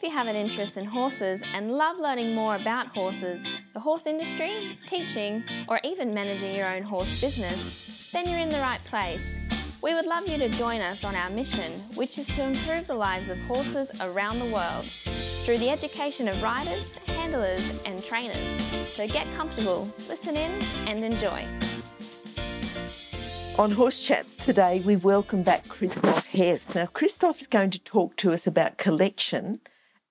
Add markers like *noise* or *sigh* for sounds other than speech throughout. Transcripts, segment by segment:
if you have an interest in horses and love learning more about horses, the horse industry, teaching, or even managing your own horse business, then you're in the right place. We would love you to join us on our mission, which is to improve the lives of horses around the world through the education of riders, handlers, and trainers. So get comfortable, listen in, and enjoy. On Horse Chats today, we welcome back Christoph Hess. Now, Christoph is going to talk to us about collection.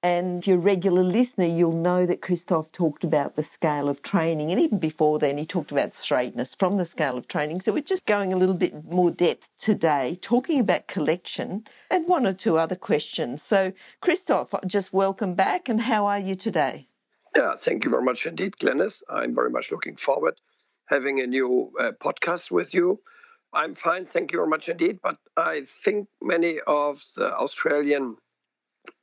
And if you're a regular listener, you'll know that Christoph talked about the scale of training. And even before then, he talked about straightness from the scale of training. So we're just going a little bit more depth today, talking about collection and one or two other questions. So, Christoph, just welcome back. And how are you today? Yeah, thank you very much indeed, Glenys. I'm very much looking forward having a new uh, podcast with you. I'm fine, thank you very much indeed. But I think many of the Australian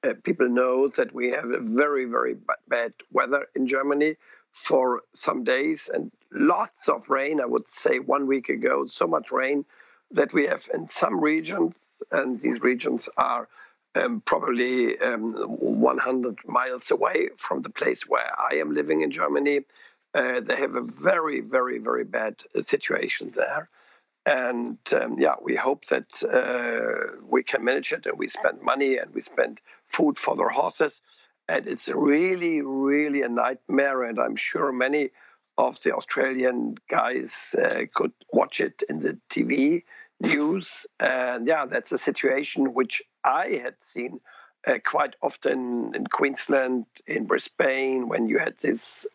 uh, people know that we have a very, very bad weather in Germany for some days and lots of rain. I would say one week ago, so much rain that we have in some regions, and these regions are um, probably um, 100 miles away from the place where I am living in Germany. Uh, they have a very, very, very bad uh, situation there. And um, yeah, we hope that uh, we can manage it and we spend money and we spend food for their horses. And it's really, really a nightmare. And I'm sure many of the Australian guys uh, could watch it in the TV news. And yeah, that's a situation which I had seen uh, quite often in Queensland, in Brisbane, when you had this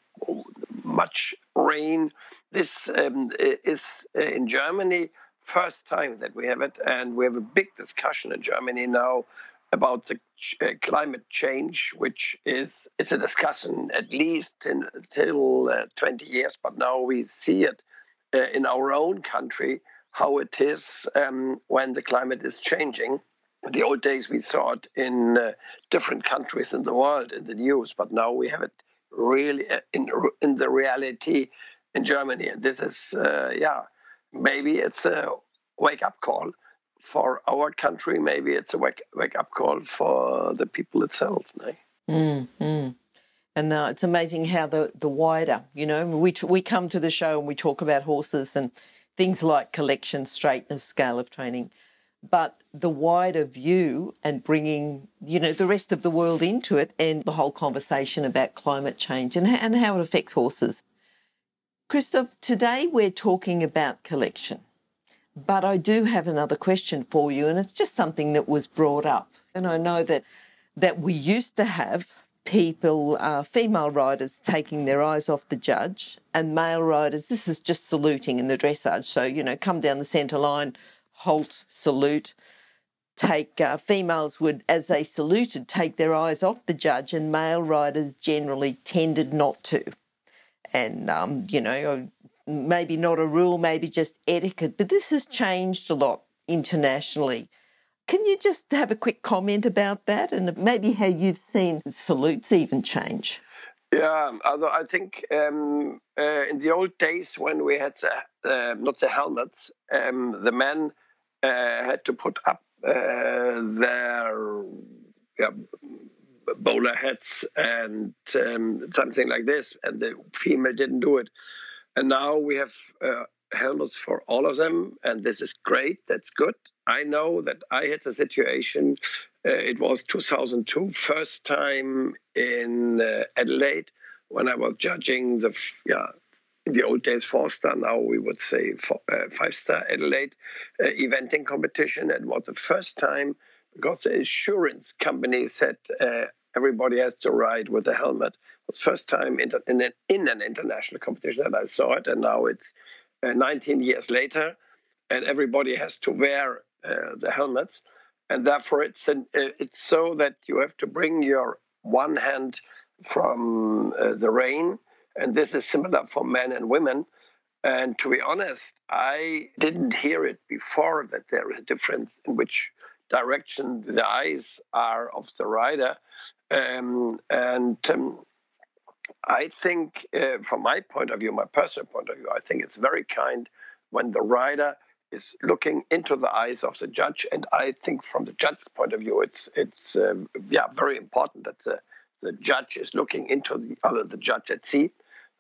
much rain. This um, is uh, in Germany first time that we have it, and we have a big discussion in Germany now about the uh, climate change, which is is a discussion at least until uh, 20 years, but now we see it uh, in our own country how it is um, when the climate is changing. the old days we saw it in uh, different countries in the world in the news, but now we have it really uh, in in the reality in Germany. And this is, uh, yeah, maybe it's a wake up call for our country. Maybe it's a wake wake up call for the people itself. No? Mm, And uh, it's amazing how the the wider, you know, we we come to the show and we talk about horses and things like collection, straightness, scale of training but the wider view and bringing you know the rest of the world into it and the whole conversation about climate change and, and how it affects horses christoph today we're talking about collection but i do have another question for you and it's just something that was brought up. And i know that that we used to have people uh, female riders taking their eyes off the judge and male riders this is just saluting in the dressage. So you know come down the centre line halt, salute, take uh, females would, as they saluted, take their eyes off the judge, and male riders generally tended not to. And um, you know, maybe not a rule, maybe just etiquette, but this has changed a lot internationally. Can you just have a quick comment about that, and maybe how you've seen salutes even change? Yeah, although I think um, uh, in the old days when we had the, uh, not the helmets, um, the men uh, had to put up uh, their yeah, bowler hats and um, something like this, and the female didn't do it. And now we have uh, helmets for all of them, and this is great. That's good. I know that I had a situation. Uh, it was 2002, first time in uh, Adelaide when I was judging the yeah in the old days four star, now we would say four, uh, five star Adelaide uh, eventing competition. It was the first time because the insurance company said uh, everybody has to ride with a helmet. Was first time in, in, an, in an international competition that I saw it, and now it's uh, 19 years later, and everybody has to wear uh, the helmets, and therefore it's an, uh, it's so that you have to bring your one hand from the rein and this is similar for men and women. And to be honest, I didn't hear it before that there is a difference in which direction the eyes are of the rider. Um, and um, I think, uh, from my point of view, my personal point of view, I think it's very kind when the rider is looking into the eyes of the judge, and I think from the judge's point of view, it's it's um, yeah very important that the the judge is looking into the other the judge at C.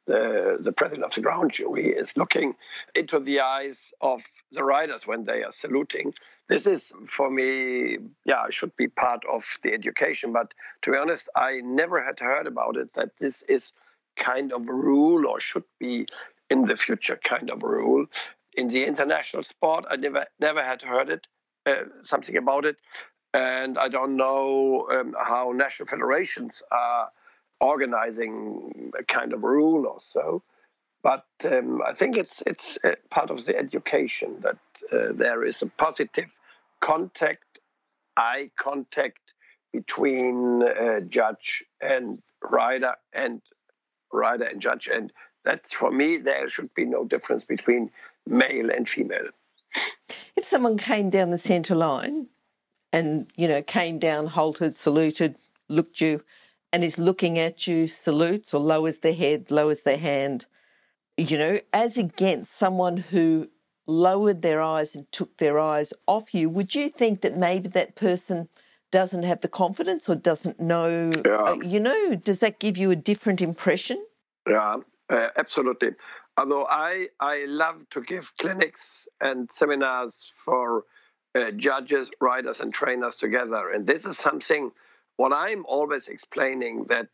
The, the president of the ground jury is looking into the eyes of the riders when they are saluting. This is, for me, yeah, it should be part of the education. But to be honest, I never had heard about it that this is kind of a rule or should be in the future kind of a rule in the international sport. I never never had heard it uh, something about it, and I don't know um, how national federations are organizing a kind of rule or so. But um, I think it's it's uh, part of the education that uh, there is a positive contact, eye contact between uh, judge and rider and rider and judge, and that's for me there should be no difference between male and female. If someone came down the centre line and, you know, came down, halted, saluted, looked you, and is looking at you, salutes or lowers their head, lowers their hand, you know, as against someone who lowered their eyes and took their eyes off you, would you think that maybe that person doesn't have the confidence or doesn't know? Yeah. Uh, you know, does that give you a different impression? Yeah, uh, absolutely. Although I, I love to give clinics and seminars for uh, judges, riders, and trainers together. And this is something what I'm always explaining that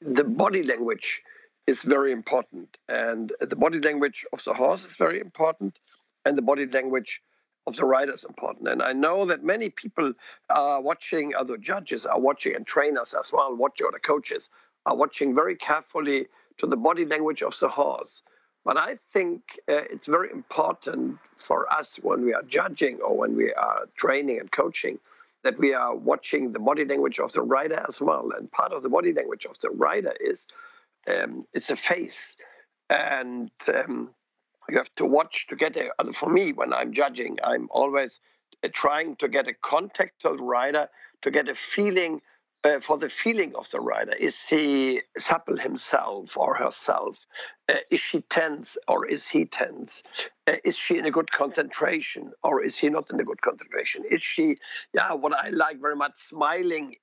the body language is very important. And the body language of the horse is very important, and the body language of the rider is important. And I know that many people are watching, other judges are watching, and trainers as well, watching, or the coaches are watching very carefully to the body language of the horse. But I think uh, it's very important for us when we are judging or when we are training and coaching that we are watching the body language of the rider as well. And part of the body language of the rider is um, it's a face, and um, you have to watch to get a. For me, when I'm judging, I'm always uh, trying to get a contact to the rider to get a feeling uh, for the feeling of the rider. Is he supple himself or herself? Uh, is she tense or is he tense? Uh, is she in a good concentration or is he not in a good concentration? Is she, yeah, what I like very much, smiling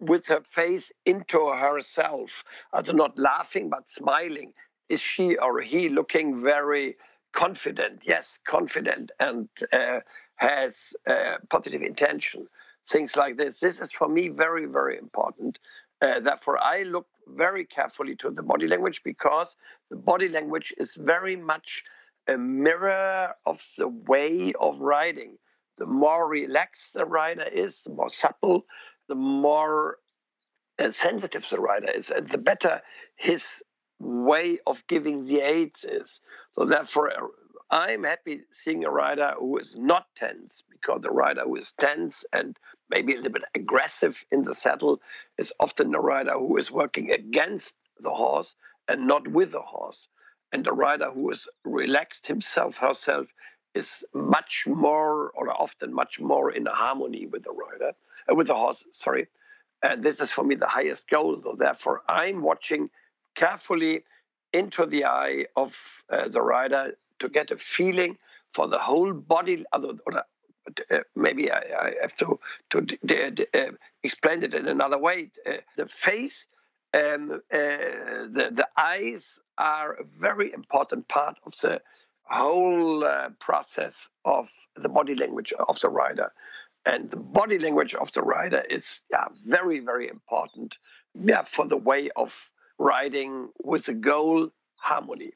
with her face into herself, also not laughing but smiling? Is she or he looking very confident? Yes, confident and uh, has uh, positive intention things like this. This is for me very, very important. Uh, therefore, I look very carefully to the body language because the body language is very much a mirror of the way of riding. The more relaxed the rider is, the more supple, the more uh, sensitive the rider is, and the better his way of giving the aids is. So, therefore, I'm happy seeing a rider who is not tense because the rider who is tense and maybe a little bit aggressive in the saddle is often a rider who is working against the horse and not with the horse. And the rider who is relaxed himself, herself, is much more or often much more in harmony with the rider, uh, with the horse, sorry. And this is for me the highest goal. So therefore, I'm watching carefully into the eye of uh, the rider to get a feeling for the whole body, or, uh, maybe I, I, have to to uh, explain it in another way. Uh, the face, and uh, the the eyes are a very important part of the whole uh, process of the body language of the rider. And the body language of the rider is yeah, very, very important yeah, for the way of riding with the goal harmony.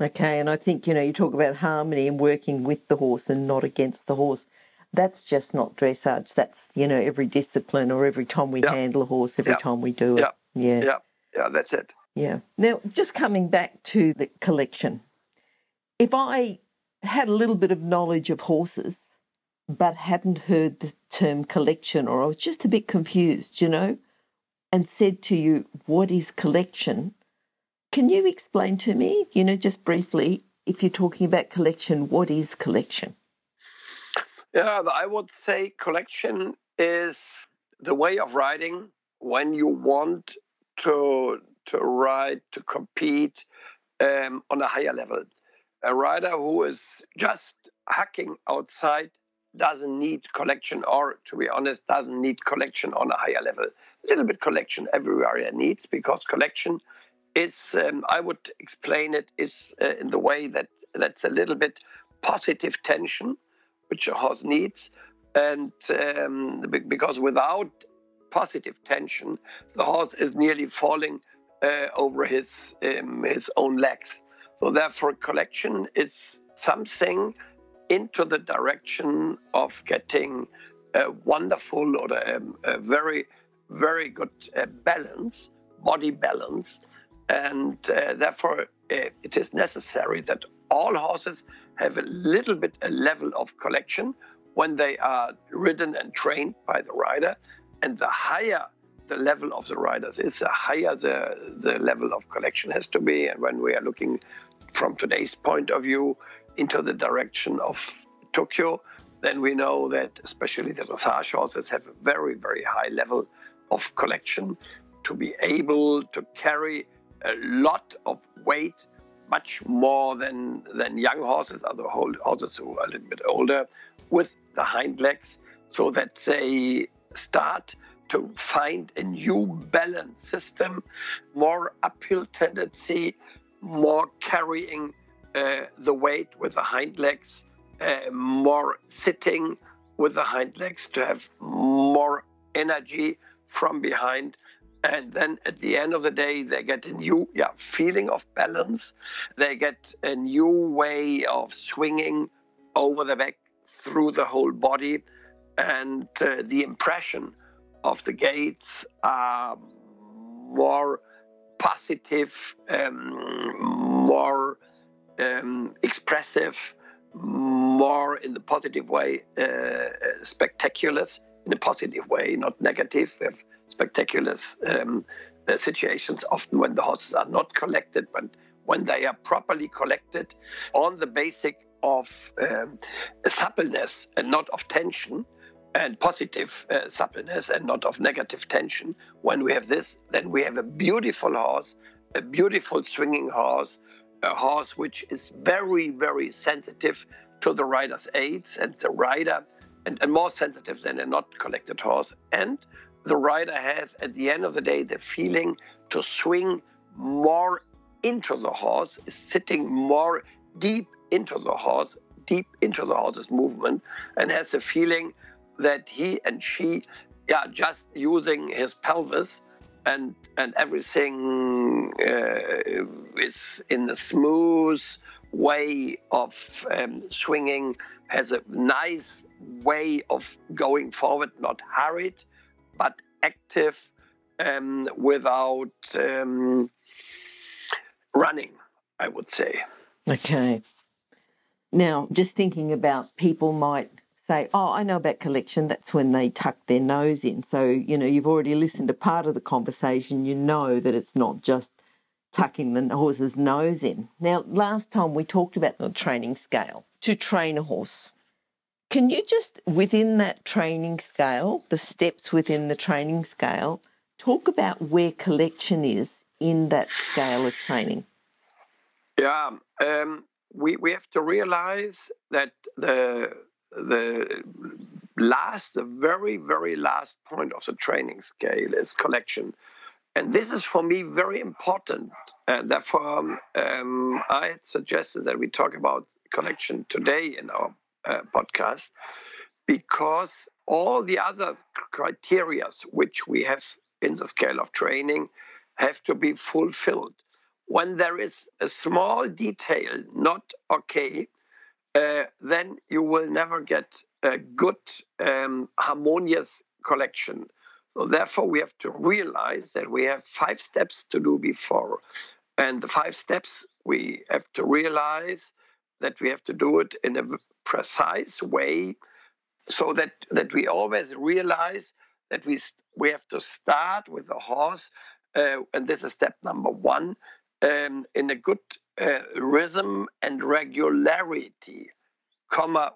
Okay, and I think, you know, you talk about harmony and working with the horse and not against the horse. That's just not dressage. That's, you know, every discipline or every time we handle a horse, every time we do it. Yeah. Yeah. Yeah, that's it. Yeah. Now, just coming back to the collection, if I had a little bit of knowledge of horses, but hadn't heard the term collection, or I was just a bit confused, you know, and said to you, What is collection? Can you explain to me, you know, just briefly, if you're talking about collection, what is collection? Yeah, I would say collection is the way of riding when you want to to ride to compete um, on a higher level. A rider who is just hacking outside doesn't need collection, or to be honest, doesn't need collection on a higher level. A little bit collection everywhere it needs because collection is, um, I would explain it, is uh, in the way that that's a little bit positive tension, which a horse needs. And um, because without positive tension, the horse is nearly falling uh, over his um, his own legs. So therefore, collection is something into the direction of getting a wonderful or a, a very very good uh, balance, body balance, and uh, therefore uh, it is necessary that all horses have a little bit a level of collection when they are ridden and trained by the rider, and the higher the level of the riders is, the higher the, the level of collection has to be. And when we are looking from today's point of view into the direction of Tokyo, then we know that especially the dressage horses have a very, very high level of collection to be able to carry a lot of weight, much more than, than young horses, other horses who are a little bit older, with the hind legs, so that they start to find a new balance system, more uphill tendency, more carrying uh, the weight with the hind legs, uh, more sitting with the hind legs to have more energy from behind. And then at the end of the day, they get a new yeah, feeling of balance. They get a new way of swinging over the back through the whole body. And uh, the impression of the gaits are more positive, um, more um, expressive, more in the positive way, uh, spectacular in a positive way, not negative. We have spectacular um, uh, situations often when the horses are not collected, but when they are properly collected on the basic of um, suppleness and not of tension and positive uh, suppleness and not of negative tension. When we have this, then we have a beautiful horse, a beautiful swinging horse, a horse which is very, very sensitive to the rider's aids and the rider, and, and more sensitive than a not collected horse. And the rider has, at the end of the day, the feeling to swing more into the horse, sitting more deep into the horse, deep into the horse's movement, and has the feeling that he and she are just using his pelvis and and everything uh, is in a smooth way of um, swinging has a nice way of going forward not hurried but active um, without um, running i would say okay now just thinking about people might say, Oh, I know about collection, that's when they tuck their nose in. So, you know, you've already listened to part of the conversation, you know that it's not just tucking the horse's nose in. Now, last time we talked about the training scale to train a horse. Can you just, within that training scale, the steps within the training scale, talk about where collection is in that scale of training? Yeah, um, we, we have to realize that the the last, the very, very last point of the training scale is collection. And this is for me very important. And therefore, um, I had suggested that we talk about collection today in our uh, podcast because all the other criteria which we have in the scale of training have to be fulfilled. When there is a small detail not okay, uh, then you will never get a good, um, harmonious collection. So therefore, we have to realize that we have five steps to do before. And the five steps, we have to realize that we have to do it in a precise way so that, that we always realize that we, we have to start with the horse. Uh, and this is step number one um, in a good uh, rhythm and regularity, comma,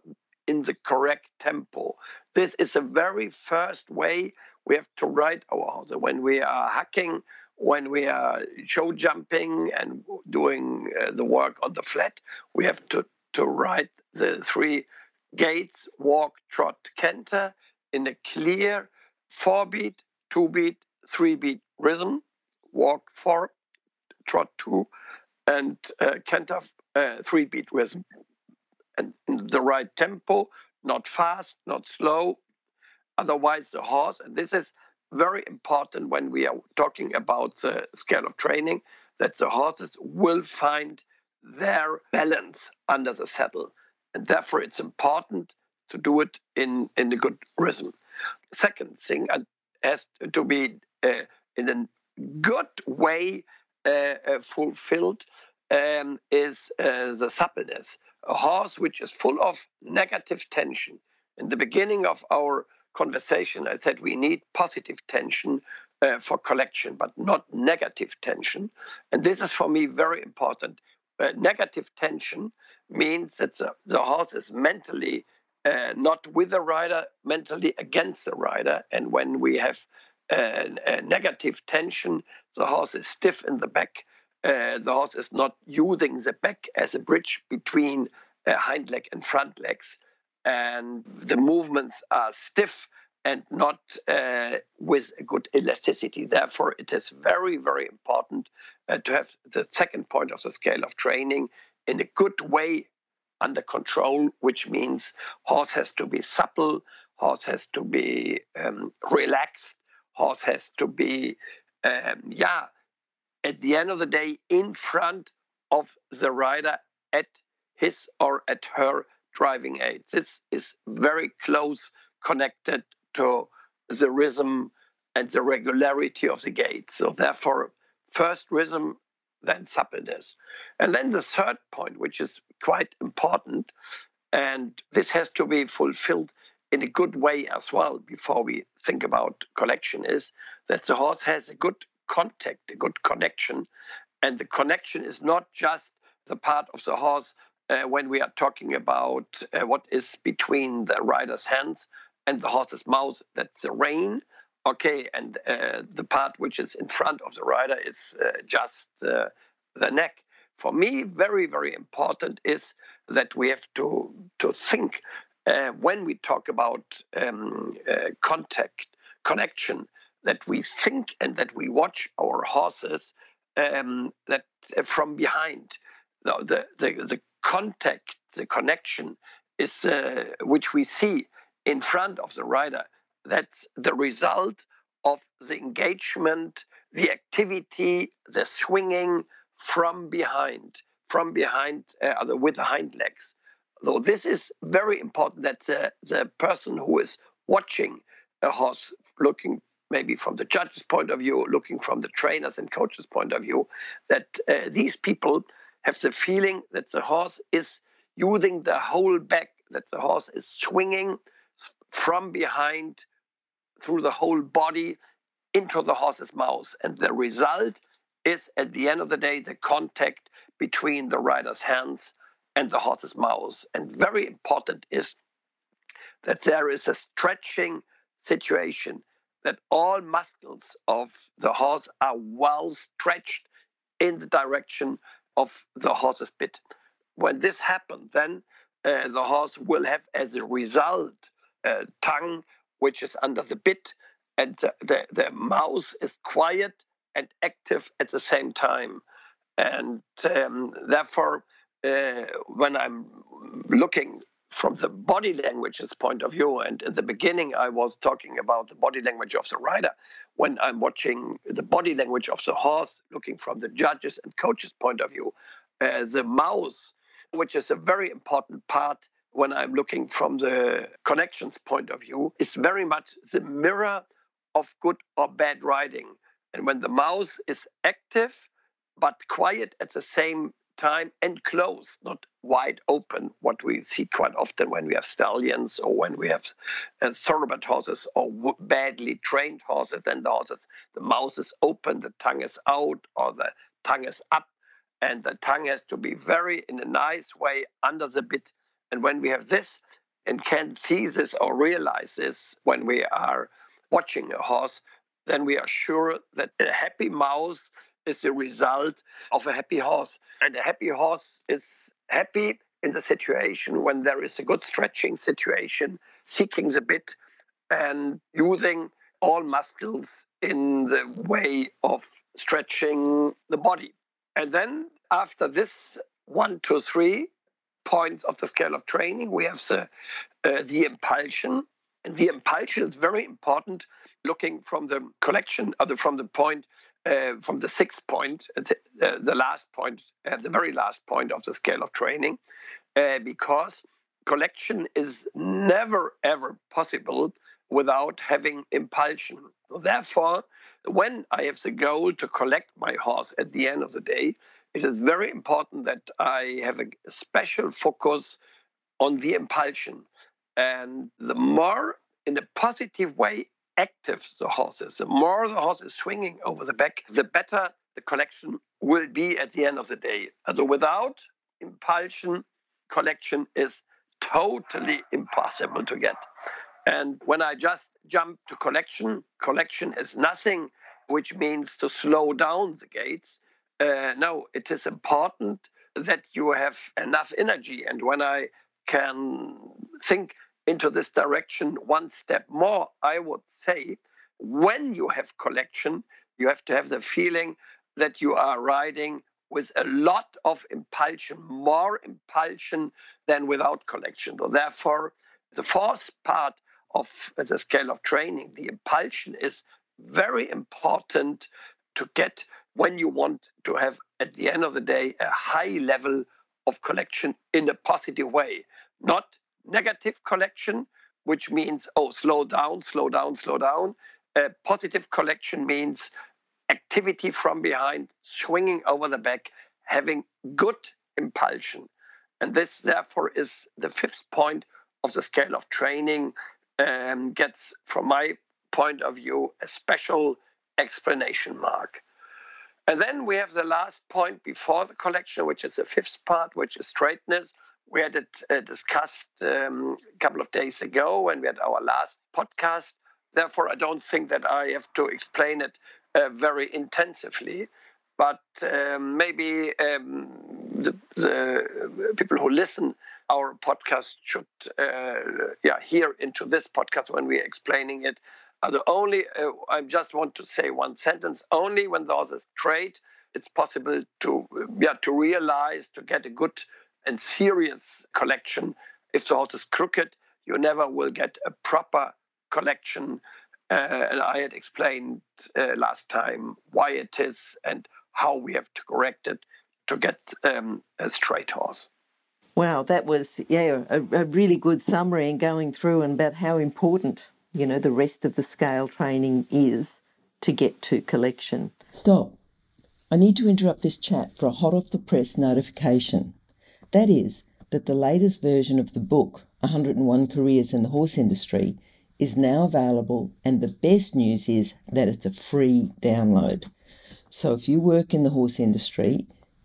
in the correct tempo. This is the very first way we have to ride our horse. When we are hacking, when we are show jumping and doing uh, the work on the flat, we have to, to ride the three gaits walk, trot, canter in a clear four beat, two beat, three beat rhythm. Walk four, trot two, and uh, canter uh, three beat rhythm. And the right tempo, not fast, not slow. Otherwise, the horse, and this is very important when we are talking about the scale of training, that the horses will find their balance under the saddle. And therefore, it's important to do it in, in a good rhythm. Second thing uh, has to be uh, in a good way uh, uh fulfilled um, is uh, the suppleness. A horse which is full of negative tension. In the beginning of our conversation, I said we need positive tension uh, for collection, but not negative tension. And this is for me very important. Uh, negative tension means that the, the horse is mentally uh, not with the rider, mentally against the rider. And when we have uh, negative tension, the horse is stiff in the back. Uh, the horse is not using the back as a bridge between uh, hind leg and front legs and the movements are stiff and not uh, with a good elasticity. Therefore, it is very, very important uh, to have the second point of the scale of training in a good way under control, which means horse has to be supple, horse has to be um, relaxed, horse has to be, um, yeah, at the end of the day, in front of the rider at his or at her driving aid. This is very close connected to the rhythm and the regularity of the gait. So therefore, first rhythm, then suppleness. And then the third point, which is quite important, and this has to be fulfilled in a good way as well before we think about collection, is that the horse has a good contact, a good connection. And the connection is not just the part of the horse uh, when we are talking about uh, what is between the rider's hands and the horse's mouth, that's the rein. Okay, and uh, the part which is in front of the rider is uh, just uh, the neck. For me, very, very important is that we have to, to think uh, when we talk about um, contact, connection, that we think and that we watch our horses um, that from behind. The, the, the, the contact, the connection is uh, which we see in front of the rider. That's the result of the engagement, the activity, the swinging from behind, from behind uh, with the hind legs. Though this is very important that the, the person who is watching a horse looking maybe from the judge's point of view, looking from the trainers and coaches' point of view, that uh, these people have the feeling that the horse is using the whole back, that the horse is swinging from behind through the whole body into the horse's mouth. And the result is, at the end of the day, the contact between the rider's hands and the horse's mouth. And very important is that there is a stretching situation, that all muscles of the horse are well stretched in the direction of the horse's bit. When this happens, then uh, the horse will have as a result a tongue which is under the bit, and the, the, the mouth is quiet and active at the same time. And um, therefore, uh, when I'm looking from the body language's point of view. And in the beginning, I was talking about the body language of the rider. When I'm watching the body language of the horse, looking from the judges and coaches' point of view, uh, the mouth, which is a very important part when I'm looking from the connections point of view, is very much the mirror of good or bad riding. And when the mouth is active but quiet at the same time and closed, not wide open, what we see quite often when we have stallions or when we have uh, horses or w- badly trained horses. Then the horses, the mouth is open, the tongue is out, or the tongue is up, and the tongue has to be very in a nice way under the bit. And when we have this and can see this or realize this when we are watching a horse, then we are sure that a happy mouse is the result of a happy horse. And a happy horse is happy in the situation when there is a good stretching situation, seeking the bit and using all muscles in the way of stretching the body. And then after this one, two, three points of the scale of training, we have the, uh, the impulsion. And the impulsion is very important looking from the collection, other from the point, uh, from the sixth point, uh, the, uh, the last point, uh, the very last point of the scale of training, uh, because collection is never ever possible without having impulsion. So therefore, when I have the goal to collect my horse at the end of the day, it is very important that I have a special focus on the impulsion. And the more in a positive way active the horse is, the more the horse is swinging over the back, the better the collection will be at the end of the day. So without impulsion, collection is totally impossible to get. And when I just jump to collection, collection is nothing which means to slow down the gaits. Uh, no, it is important that you have enough energy. And when I can think into this direction one step more, I would say when you have collection, you have to have the feeling that you are riding with a lot of impulsion, more impulsion than without collection. So therefore, the fourth part of the scale of training, the impulsion is very important to get when you want to have, at the end of the day, a high level of collection in a positive way, not negative collection, which means, oh, slow down, slow down, slow down. A positive collection means activity from behind, swinging over the back, having good impulsion. And this, therefore, is the fifth point of the scale of training, um, gets, from my point of view, a special explanation mark. And then we have the last point before the collection, which is the fifth part, which is straightness. We had it uh, discussed um, a couple of days ago when we had our last podcast. Therefore, I don't think that I have to explain it uh, very intensively. But um, maybe um, the, the, people who listen our podcast should uh, yeah hear into this podcast when we're explaining it. Only uh, I just want to say one sentence. Only when those is straight, it's possible to yeah to realize to get a good and serious collection. If the horse is crooked, you never will get a proper collection. Uh, and I had explained uh, last time why it is and how we have to correct it to get um, a straight horse. Wow, that was yeah a, a, really good summary and going through and about how important you know the rest of the scale training is to get to collection. Stop. I need to interrupt this chat for a hot off the press notification. That is that the latest version of the book 101 Careers in the Horse Industry is now available and the best news is that it's a free download. So if you work in the horse industry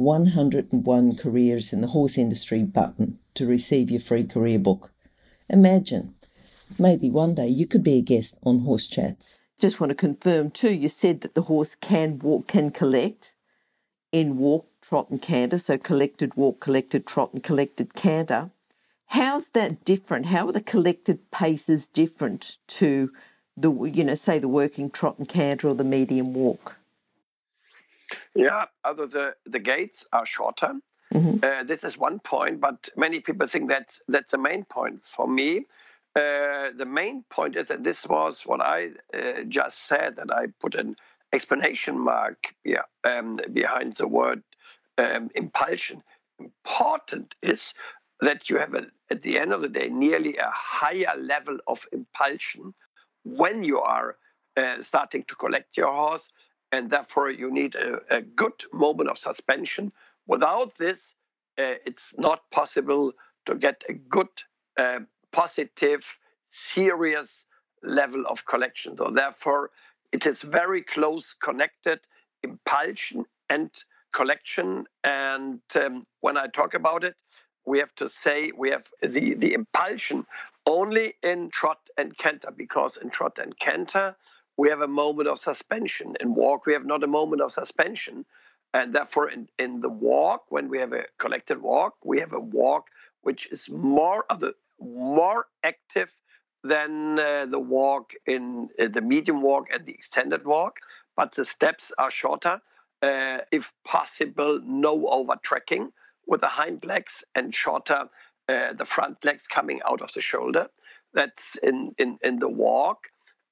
101 Careers in the Horse Industry button to receive your free career book. Imagine, maybe one day you could be a guest on Horse Chats. Just want to confirm too, you said that the horse can walk, can collect in walk, trot, and canter. So collected walk, collected trot, and collected canter. How's that different? How are the collected paces different to the, you know, say the working trot and canter or the medium walk? Yeah, although the, the gaits are shorter. Mm-hmm. Uh, this is one point, but many people think that's that's the main point. For me, uh, the main point is that this was what I uh, just said, that I put an explanation mark yeah, um, behind the word um, impulsion. Important is that you have, a, at the end of the day, nearly a higher level of impulsion when you are uh, starting to collect your horse and therefore you need a, a good moment of suspension. Without this, uh, it's not possible to get a good, uh, positive, serious level of collection. So therefore, it is very close connected, impulsion and collection. And um, when I talk about it, we have to say we have the, the impulsion only in trot and canter, because in trot and canter, we have a moment of suspension. In walk, we have not a moment of suspension. And therefore, in, in the walk, when we have a collected walk, we have a walk which is more of a, more active than uh, the walk in uh, the medium walk and the extended walk, but the steps are shorter. Uh, if possible, no over tracking with the hind legs and shorter uh, the front legs coming out of the shoulder. That's in, in, in the walk.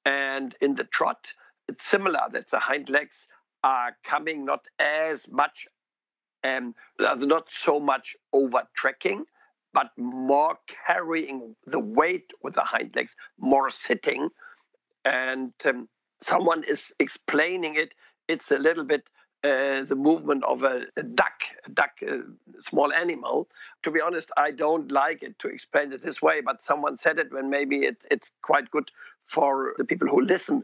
And in the trot, it's similar that the hind legs are coming not as much, um, not so much over tracking, but more carrying the weight with the hind legs, more sitting. And um, someone is explaining it. It's a little bit uh, the movement of a, a duck, a duck, uh, small animal. To be honest, I don't like it to explain it this way, but someone said it when maybe it, it's quite good for the people who listen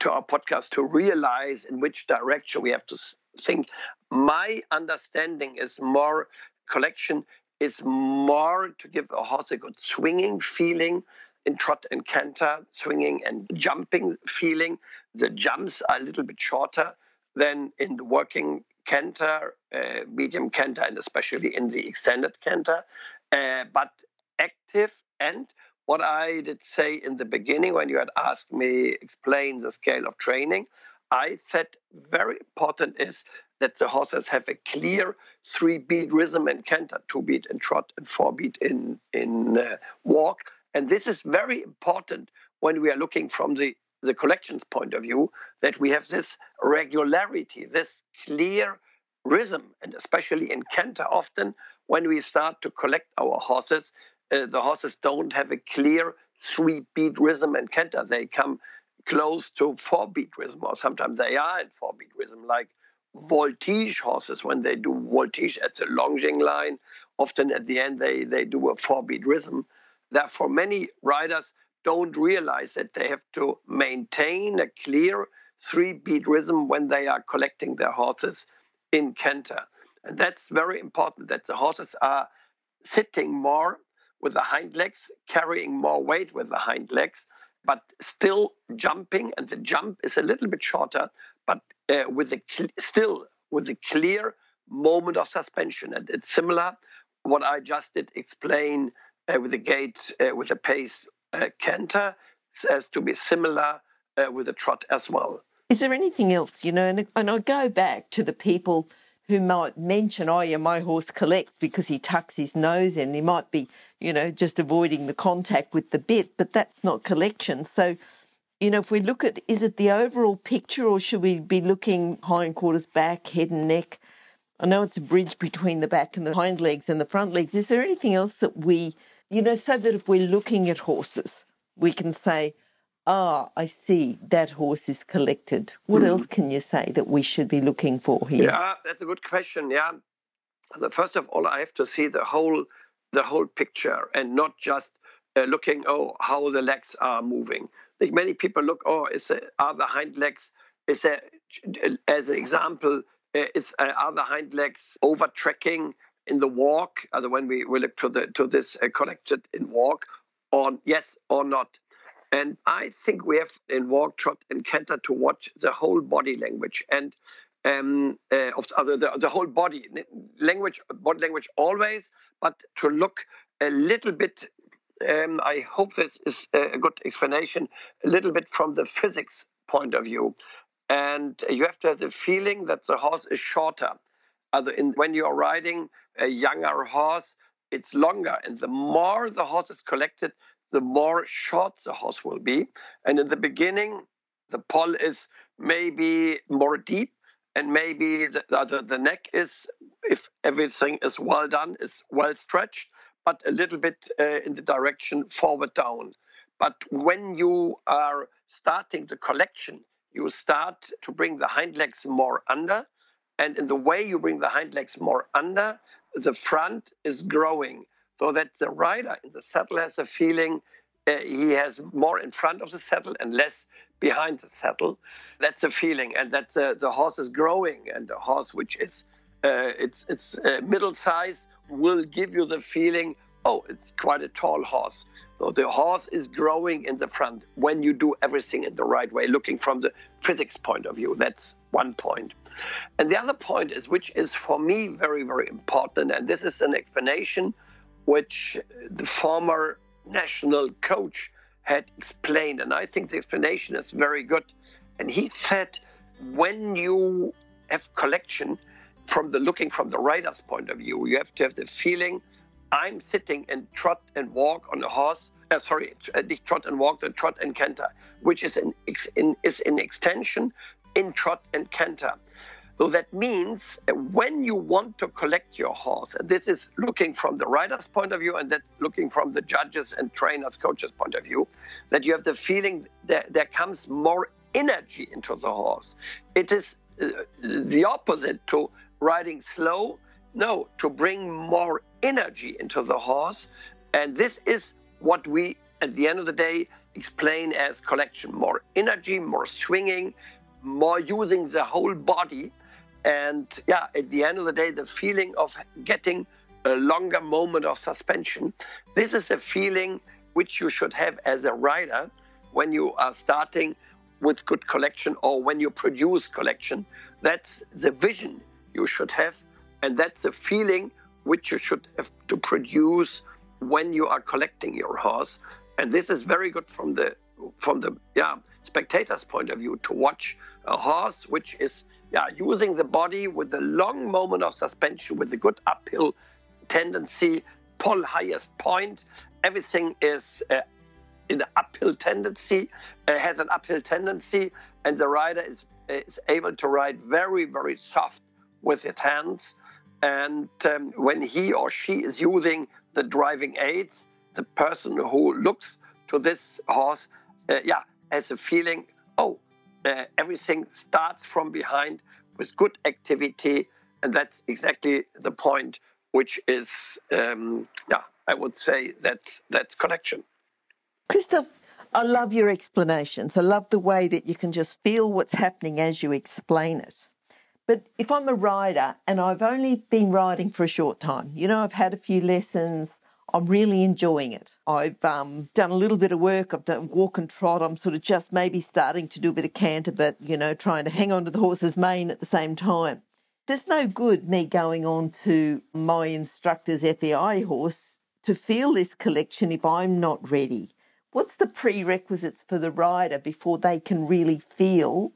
to our podcast to realize in which direction we have to think. My understanding is more collection is more to give a horse a good swinging feeling in trot and canter, swinging and jumping feeling. The jumps are a little bit shorter than in the working canter, uh, medium canter, and especially in the extended canter, uh, but active and what I did say in the beginning when you had asked me explain the scale of training, I said very important is that the horses have a clear three beat rhythm in canter, two beat in trot, and four beat in in uh, walk. And this is very important when we are looking from the the collections point of view that we have this regularity, this clear rhythm, and especially in canter, often when we start to collect our horses, uh, the horses don't have a clear three beat rhythm and canter. They come close to four beat rhythm, or sometimes they are in four beat rhythm, like voltige horses when they do voltige at the longing line. Often at the end, they, they do a four beat rhythm. Therefore, many riders don't realize that they have to maintain a clear three beat rhythm when they are collecting their horses in canter. And that's very important that the horses are sitting more with the hind legs, carrying more weight with the hind legs, but still jumping. And the jump is a little bit shorter, but uh, with the cl- still with a clear moment of suspension. And it's similar what I just did explain uh, with the gait, uh, with the pace uh, canter, says to be similar uh, with the trot as well. Is there anything else, you know? And, and I go back to the people who might mention, oh, yeah, my horse collects because he tucks his nose in. He might be, you know, just avoiding the contact with the bit, but that's not collection. So, you know, if we look at, is it the overall picture or should we be looking hindquarters, back, head and neck? I know it's a bridge between the back and the hind legs and the front legs. Is there anything else that we, you know, so that if we're looking at horses, we can say, ah, I see, that horse is collected. What mm. else can you say that we should be looking for here? Yeah, that's a good question. Yeah. First of all, I have to see the whole the whole picture and not just uh, looking oh how the legs are moving. Like many people look oh is there, are the hind legs is there as an example uh, is uh, are the hind legs over tracking in the walk? Other when we, we look to the to this uh, collected in walk, or yes or not. And I think we have in walk, trot, and canter to watch the whole body language and um, uh, of the, the, the whole body language, body language always, but to look a little bit. Um, I hope this is a good explanation. A little bit from the physics point of view, and you have to have the feeling that the horse is shorter. Other in, when you are riding a younger horse, it's longer, and the more the horse is collected, the more short the horse will be. And in the beginning, the poll is maybe more deep, and maybe the, the, the neck is, if everything is well done, is well stretched, but a little bit uh, in the direction forward down. But when you are starting the collection, you start to bring the hind legs more under. And in the way you bring the hind legs more under, the front is growing so that the rider in the saddle has a feeling uh, he has more in front of the saddle and less behind the saddle. That's the feeling, and that the, the horse is growing, and the horse which is uh, it's it's uh, middle size will give you the feeling, oh, it's quite a tall horse. So the horse is growing in the front when you do everything in the right way, looking from the physics point of view. That's one point. And the other point is, which is for me very, very important, and this is an explanation which the former national coach had explained, and I think the explanation is very good. And he said, when you have collection from the looking from the rider's point of view, you have to have the feeling I'm sitting and trot and walk on a horse. Uh, sorry, trot and walk, the trot and canter, which is in is in extension in trot and canter. So that means when you want to collect your horse, and this is looking from the rider's point of view, and that's looking from the judges and trainers, coaches' point of view, that you have the feeling that there comes more energy into the horse. It is uh, the opposite to riding slow. No, to bring more energy into the horse. And this is what we, at the end of the day, explain as collection more energy, more swinging, more using the whole body and yeah, at the end of the day, the feeling of getting a longer moment of suspension, this is a feeling which you should have as a rider when you are starting with good collection or when you produce collection. That's the vision you should have, and that's the feeling which you should have to produce when you are collecting your horse. And this is very good from the from the yeah spectator's point of view to watch a horse which is yeah, using the body with a long moment of suspension with a good uphill tendency, poll highest point. Everything is uh, in the uphill tendency, uh, has an uphill tendency, and the rider is, is able to ride very, very soft with his hands. And um, when he or she is using the driving aids, the person who looks to this horse, uh, yeah, has a feeling, oh, uh, everything starts from behind with good activity, and that's exactly the point, which is, um, yeah, I would say that's that's connection. Christoph, I love your explanations. I love the way that you can just feel what's happening as you explain it. But if I'm a rider and I've only been riding for a short time, you know, I've had a few lessons, I'm really enjoying it. I've um, done a little bit of work. I've done walk and trot. I'm sort of just maybe starting to do a bit of canter, but you know, trying to hang on to the horse's mane at the same time. There's no good me going on to my instructor's FEI horse to feel this collection if I'm not ready. What's the prerequisites for the rider before they can really feel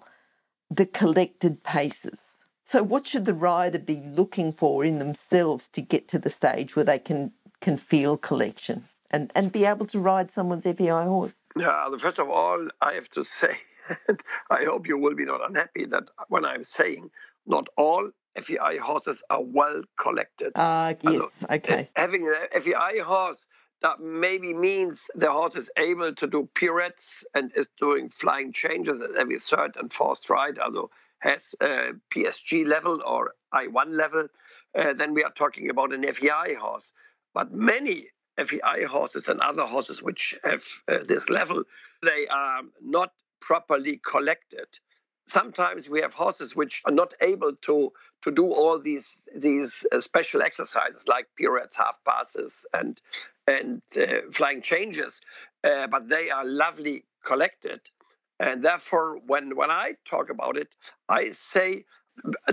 the collected paces? So, what should the rider be looking for in themselves to get to the stage where they can can feel collection and, and be able to ride someone's FEI horse? Yeah, first of all, I have to *laughs* say, and I hope you will be not unhappy that when I'm saying not all FEI horses are well collected. Ah, uh, yes, okay. Having an FEI horse that maybe means the horse is able to do pirouettes and is doing flying changes at every third and fourth stride, also has a PSG level or I1 level, uh, then we are talking about an FEI horse. But many FEI horses and other horses which have uh, this level, they are not properly collected. Sometimes we have horses which are not able to, to do all these, these uh, special exercises like pirouettes, half passes, and, and uh, flying changes, uh, but they are lovely collected. And therefore, when, when I talk about it, I say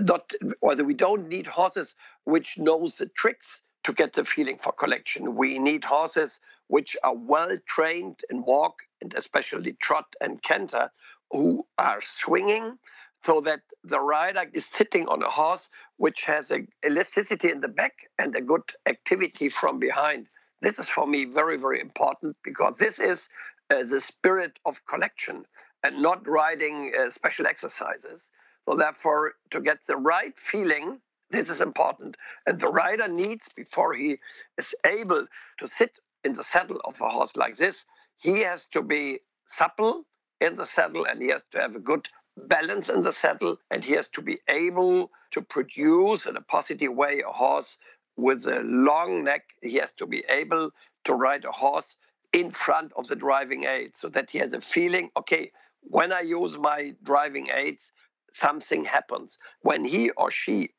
not whether we don't need horses which knows the tricks to get the feeling for collection. We need horses which are well trained in walk and especially trot and canter, who are swinging so that the rider is sitting on a horse which has elasticity in the back and a good activity from behind. This is for me very, very important because this is uh, the spirit of collection and not riding uh, special exercises. So, therefore, to get the right feeling this is important. And the rider needs, before he is able to sit in the saddle of a horse like this, he has to be supple in the saddle and he has to have a good balance in the saddle and he has to be able to produce in a positive way a horse with a long neck. He has to be able to ride a horse in front of the driving aid so that he has a feeling okay, when I use my driving aids, something happens. When he or she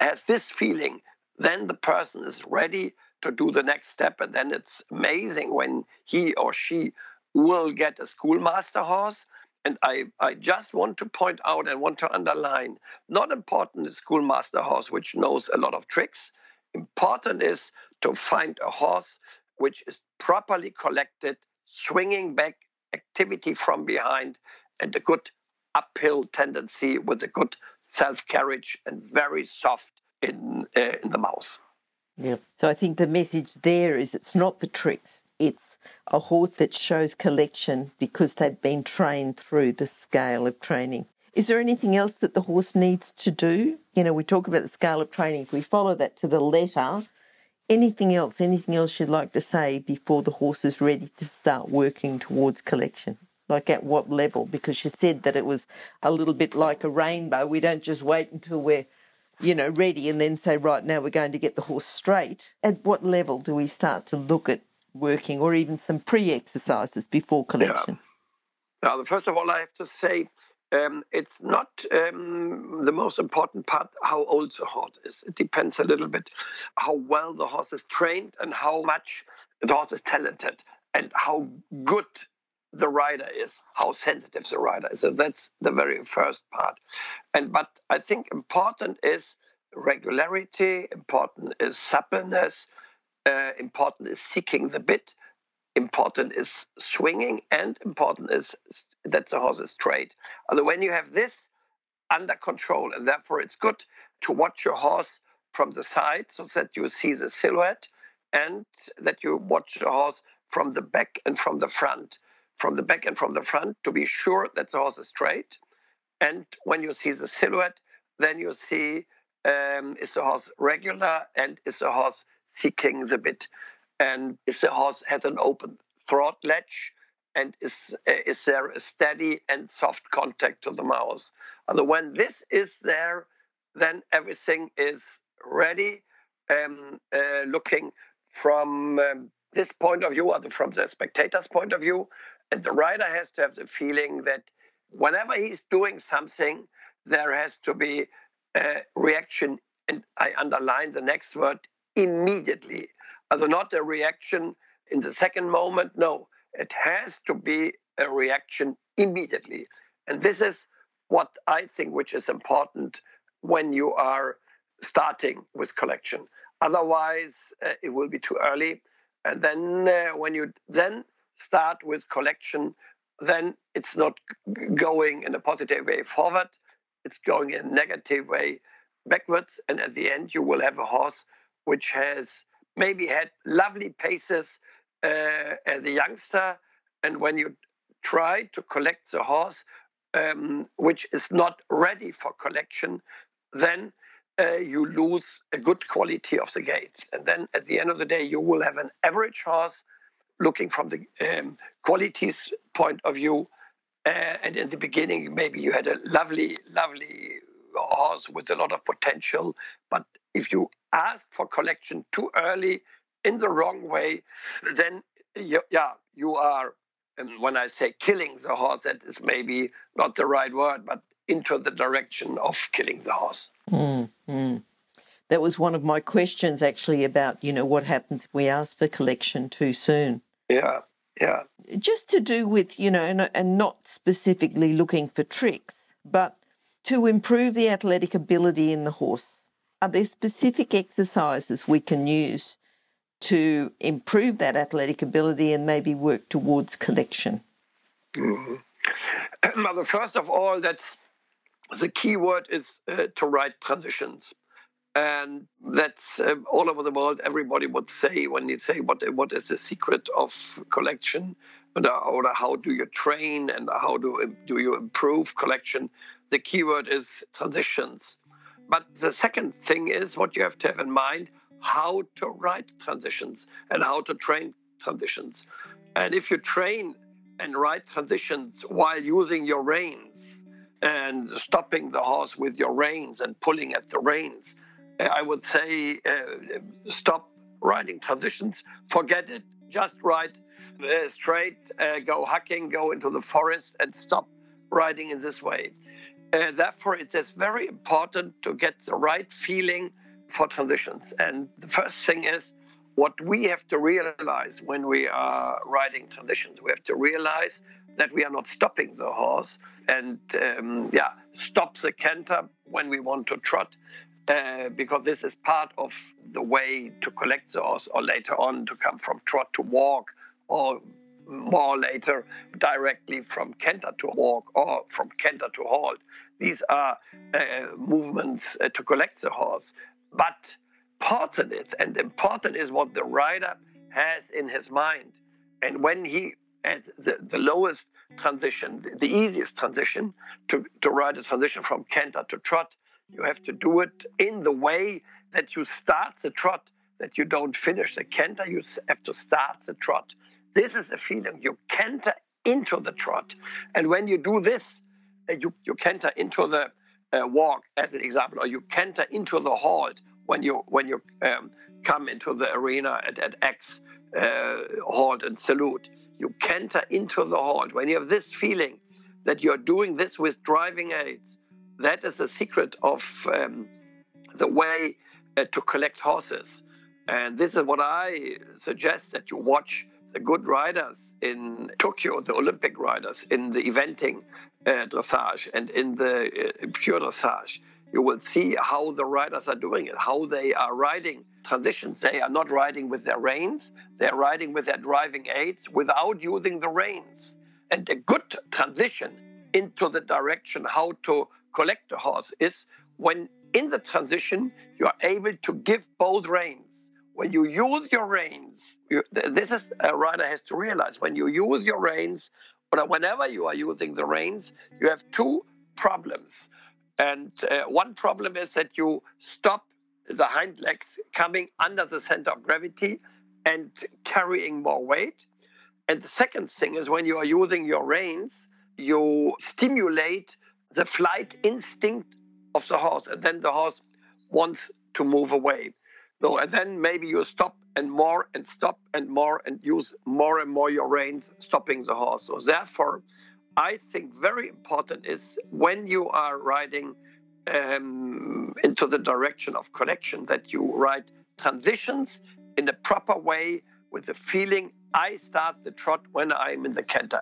has this feeling, then the person is ready to do the next step. And then it's amazing when he or she will get a schoolmaster horse. And I, I just want to point out and want to underline not important is schoolmaster horse, which knows a lot of tricks. Important is to find a horse which is properly collected, swinging back, activity from behind, and a good uphill tendency with a good self carriage and very soft in uh, in the mouth. Yeah. So I think the message there is it's not the tricks. It's a horse that shows collection because they've been trained through the scale of training. Is there anything else that the horse needs to do? You know, we talk about the scale of training. If we follow that to the letter, anything else, anything else you'd like to say before the horse is ready to start working towards collection? Like at what level? Because you said that it was a little bit like a rainbow. We don't just wait until we're, you know, ready and then say, right, now we're going to get the horse straight. At what level do we start to look at working or even some pre exercises before collection? Yeah. Now, first of all, I have to say um, it's not um, the most important part how old the horse is. It depends a little bit how well the horse is trained and how much the horse is talented and how good the rider is, how sensitive the rider is. So that's the very first part. And but I think important is regularity, important is suppleness, uh, important is seeking the bit, important is swinging, and important is that the horse is straight. Although when you have this under control, and therefore it's good to watch your horse from the side so that you see the silhouette and that you watch the horse from the back and from the front from the back and from the front to be sure that the horse is straight. And when you see the silhouette, then you see um, is the horse regular and is the horse seeking the bit, and is the horse has an open throat latch, and is uh, is there a steady and soft contact to the mouth. And when this is there, then everything is ready. Um, uh, looking from um, this point of view, or from the spectator's point of view, and the writer has to have the feeling that whenever he's doing something, there has to be a reaction. And I underline the next word immediately. Also, not a reaction in the second moment. No, it has to be a reaction immediately. And this is what I think which is important when you are starting with collection. Otherwise, uh, it will be too early. And then uh, when you then start with collection, then it's not going in a positive way forward, it's going in a negative way backwards. And at the end, you will have a horse which has maybe had lovely paces uh, as a youngster. And when you try to collect the horse, um, which is not ready for collection, then uh, you lose a good quality of the gaits. And then at the end of the day, you will have an average horse looking from the um, qualities point of view. Uh, and in the beginning, maybe you had a lovely, lovely horse with a lot of potential. But if you ask for collection too early in the wrong way, then you, yeah, you are. And when I say killing the horse, that is maybe not the right word, but into the direction of killing the horse. Mm-hmm. That was one of my questions actually about, you know, what happens if we ask for collection too soon. Yeah, yeah. Just to do with, you know, and, not specifically looking for tricks, but to improve the athletic ability in the horse. Are there specific exercises we can use to improve that athletic ability and maybe work towards collection? Mm-hmm. *clears throat* Well, first of all, that's the key word is uh, to write transitions and that's uh, all over the world. Everybody would say when you say what what is the secret of collection, or, or how do you train and how do do you improve collection? The keyword is transitions. But the second thing is what you have to have in mind: how to write transitions and how to train transitions. And if you train and write transitions while using your reins and stopping the horse with your reins and pulling at the reins, uh, I would say uh, stop riding transitions, forget it, just ride uh, straight, uh, go hacking, go into the forest, and stop riding in this way. Therefore, it is very important to get the right feeling for transitions. And the first thing is what we have to realize when we are riding transitions. We have to realize that we are not stopping the horse and um, yeah, stop the canter when we want to trot. Uh, because this is part of the way to collect the horse, or later on to come from trot to walk, or more later directly from canter to walk, or from canter to halt. These are uh, movements uh, to collect the horse. But important is, and important is what the rider has in his mind. And when he has the, the lowest transition, the, the easiest transition to, to ride a transition from canter to trot, you have to do it in the way that you start the trot, that you don't finish the canter, you have to start the trot. This is a feeling. You canter into the trot. And when you do this, uh, you, you canter into the uh, walk, as an example, or you canter into the halt when you when you um, come into the arena at, at X uh, halt and salute. You canter into the halt. When you have this feeling that you're doing this with driving aids, that is the secret of um, the way uh, to collect horses. And this is what I suggest that you watch the good riders in Tokyo, the Olympic riders in the eventing uh, dressage and in the uh, pure dressage. You will see how the riders are doing it, how they are riding transitions. They are not riding with their reins, they're riding with their driving aids without using the reins. And a good transition into the direction how to collect a horse is when in the transition you are able to give both reins. When you use your reins, you, this is a rider has to realize when you use your reins, or whenever you are using the reins, you have two problems. And uh, one problem is that you stop the hind legs coming under the center of gravity and carrying more weight. And the second thing is when you are using your reins, you stimulate the flight instinct of the horse, and then the horse wants to move away. So, and then maybe you stop and more and stop and more and use more and more your reins, stopping the horse. So, therefore, I think very important is when you are riding um, into the direction of collection that you ride transitions in a proper way with the feeling I start the trot when I'm in the canter.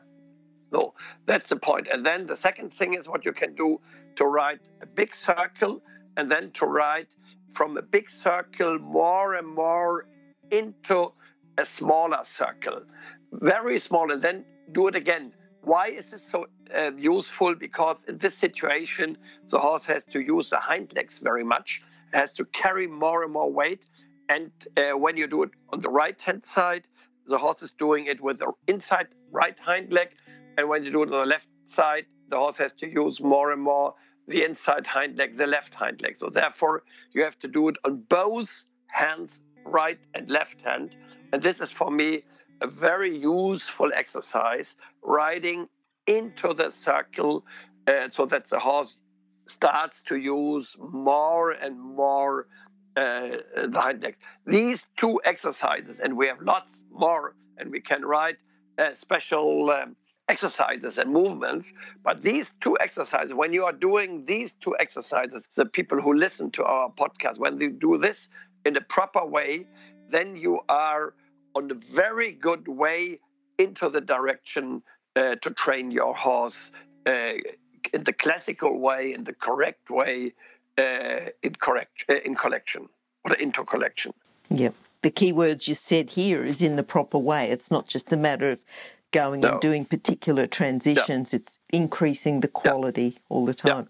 So that's the point. And then the second thing is what you can do to ride a big circle and then to ride from a big circle more and more into a smaller circle. Very small, and then do it again. Why is this so uh, useful? Because in this situation, the horse has to use the hind legs very much, has to carry more and more weight. And uh, when you do it on the right hand side, the horse is doing it with the inside right hind leg. And when you do it on the left side, the horse has to use more and more the inside hind leg, the left hind leg. So therefore, you have to do it on both hands, right and left hand. And this is for me a very useful exercise, riding into the circle uh, so that the horse starts to use more and more uh, the hind leg. These two exercises, and we have lots more, and we can ride uh, special um, exercises and movements. But these two exercises, when you are doing these two exercises, the people who listen to our podcast, when they do this in a proper way, then you are on a very good way into the direction uh, to train your horse uh, in the classical way, in the correct way, uh, in correct uh, in collection or into collection. Yep. The key words you said here is in the proper way. It's not just a matter of going no. and doing particular transitions. It's increasing the quality all the time.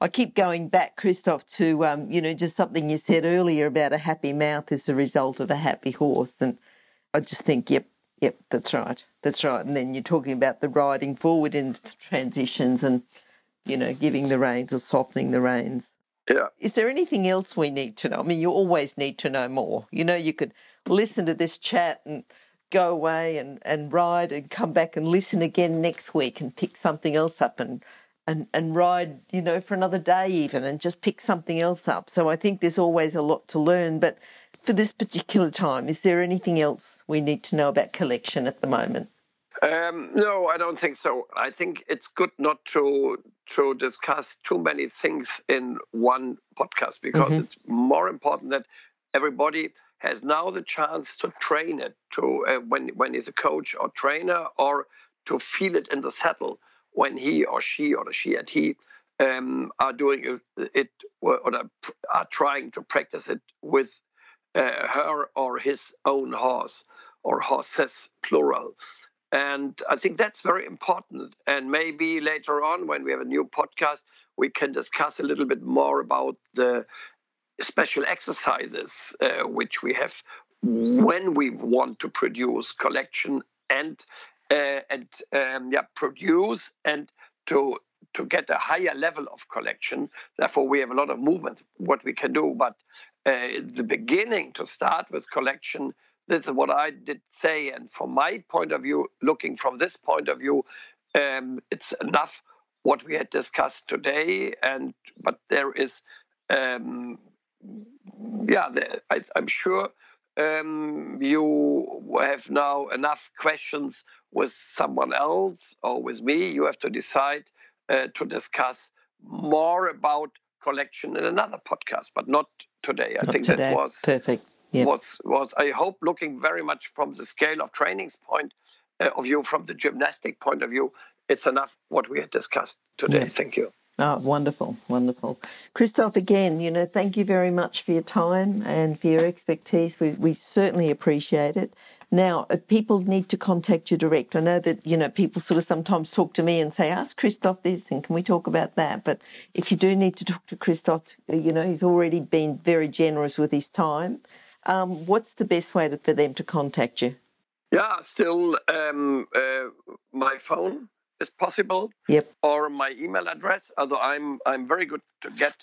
I keep going back, Christoph, to um, you know just something you said earlier about a happy mouth is the result of a happy horse, and I just think, yep, yep, that's right, that's right. And then you're talking about the riding forward into transitions and you know giving the reins or softening the reins. Yeah. Is there anything else we need to know? I mean, you always need to know more. You know, you could listen to this chat and go away and, and ride and come back and listen again next week and pick something else up and and, and ride, you know, for another day even and just pick something else up. So I think there's always a lot to learn. But for this particular time, is there anything else we need to know about collection at the moment? Um, no, I don't think so. I think it's good not to to discuss too many things in one podcast because mm-hmm. it's more important that everybody has now the chance to train it to uh, when when he's a coach or trainer or to feel it in the saddle when he or she or she and he um, are doing it or are trying to practice it with uh, her or his own horse or horses plural. And i think that's very important. And maybe later on when we have a new podcast we can discuss a little bit more about the special exercises uh, which we have when we want to produce collection and uh, and um, yeah produce and to to get a higher level of collection. Therefore, we have a lot of movement what we can do. But uh, the beginning to start with collection, this is what I did say. And from my point of view, looking from this point of view, um, it's enough what we had discussed today. And but there is um, yeah, I, am sure um, you have now enough questions with someone else or with me. You have to decide uh, to discuss more about collection in another podcast, but not today. I not think today. that was perfect. Yep. Was was I hope looking very much from the scale of trainings point uh, of view, from the gymnastic point of view, it's enough what we had discussed today. Yep. Thank you. Oh, wonderful, wonderful. Christoph, again, you know, thank you very much for your time and for your expertise. We, we certainly appreciate it. Now, if people need to contact you direct, I know that, you know, people sort of sometimes talk to me and say, ask Christoph this and can we talk about that? But if you do need to talk to Christoph, you know, he's already been very generous with his time. Um, what's the best way to, for them to contact you? Yeah, still um, uh, my phone, is possible. Yep. Or my email address. Although I'm I'm very good to get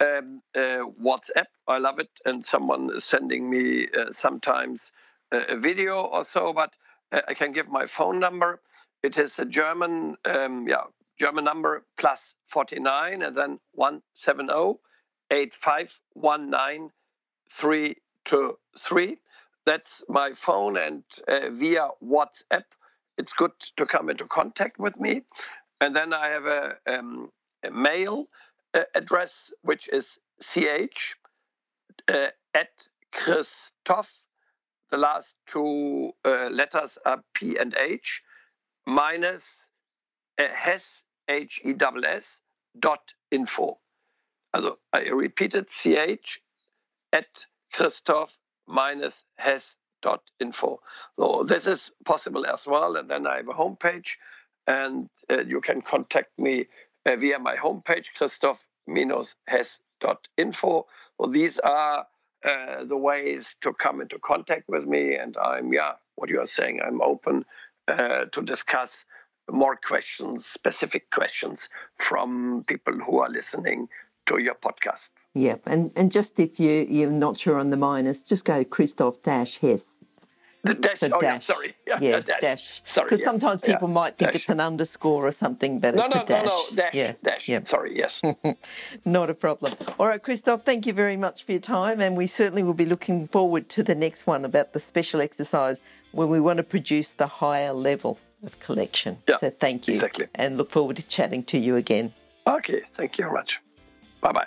um, uh, WhatsApp. I love it, and someone is sending me uh, sometimes a video or so. But uh, I can give my phone number. It is a German, um, yeah, German number plus 49 and then 170 8519 323. That's my phone, and uh, via WhatsApp it's good to come into contact with me. And then I have a, um, a mail uh, address, which is ch uh, at Christoph. The last two uh, letters are P and H minus uh, Hess, H E S S, dot info. Also, I repeated ch at Christoph minus Hess info. So this is possible as well. And then I have a homepage, and uh, you can contact me uh, via my homepage, christoph-hess.info. Well, these are uh, the ways to come into contact with me. And I'm, yeah, what you are saying, I'm open uh, to discuss more questions, specific questions from people who are listening to your podcast. Yep, and and just if you you're not sure on the minus, just go Christoph Dash Hess. The dash. The oh, dash. yeah, sorry. Yeah, *laughs* yeah dash. dash. Sorry. Because yes. sometimes people yeah. might think dash. it's an underscore or something, but no, it's no, a dash. No, no, dash. Yeah. Dash. Yep. Sorry. Yes. *laughs* Not a problem. All right, Christoph. Thank you very much for your time, and we certainly will be looking forward to the next one about the special exercise when we want to produce the higher level of collection. Yeah, so thank you. Exactly. And look forward to chatting to you again. Okay. Thank you very much. Bye bye.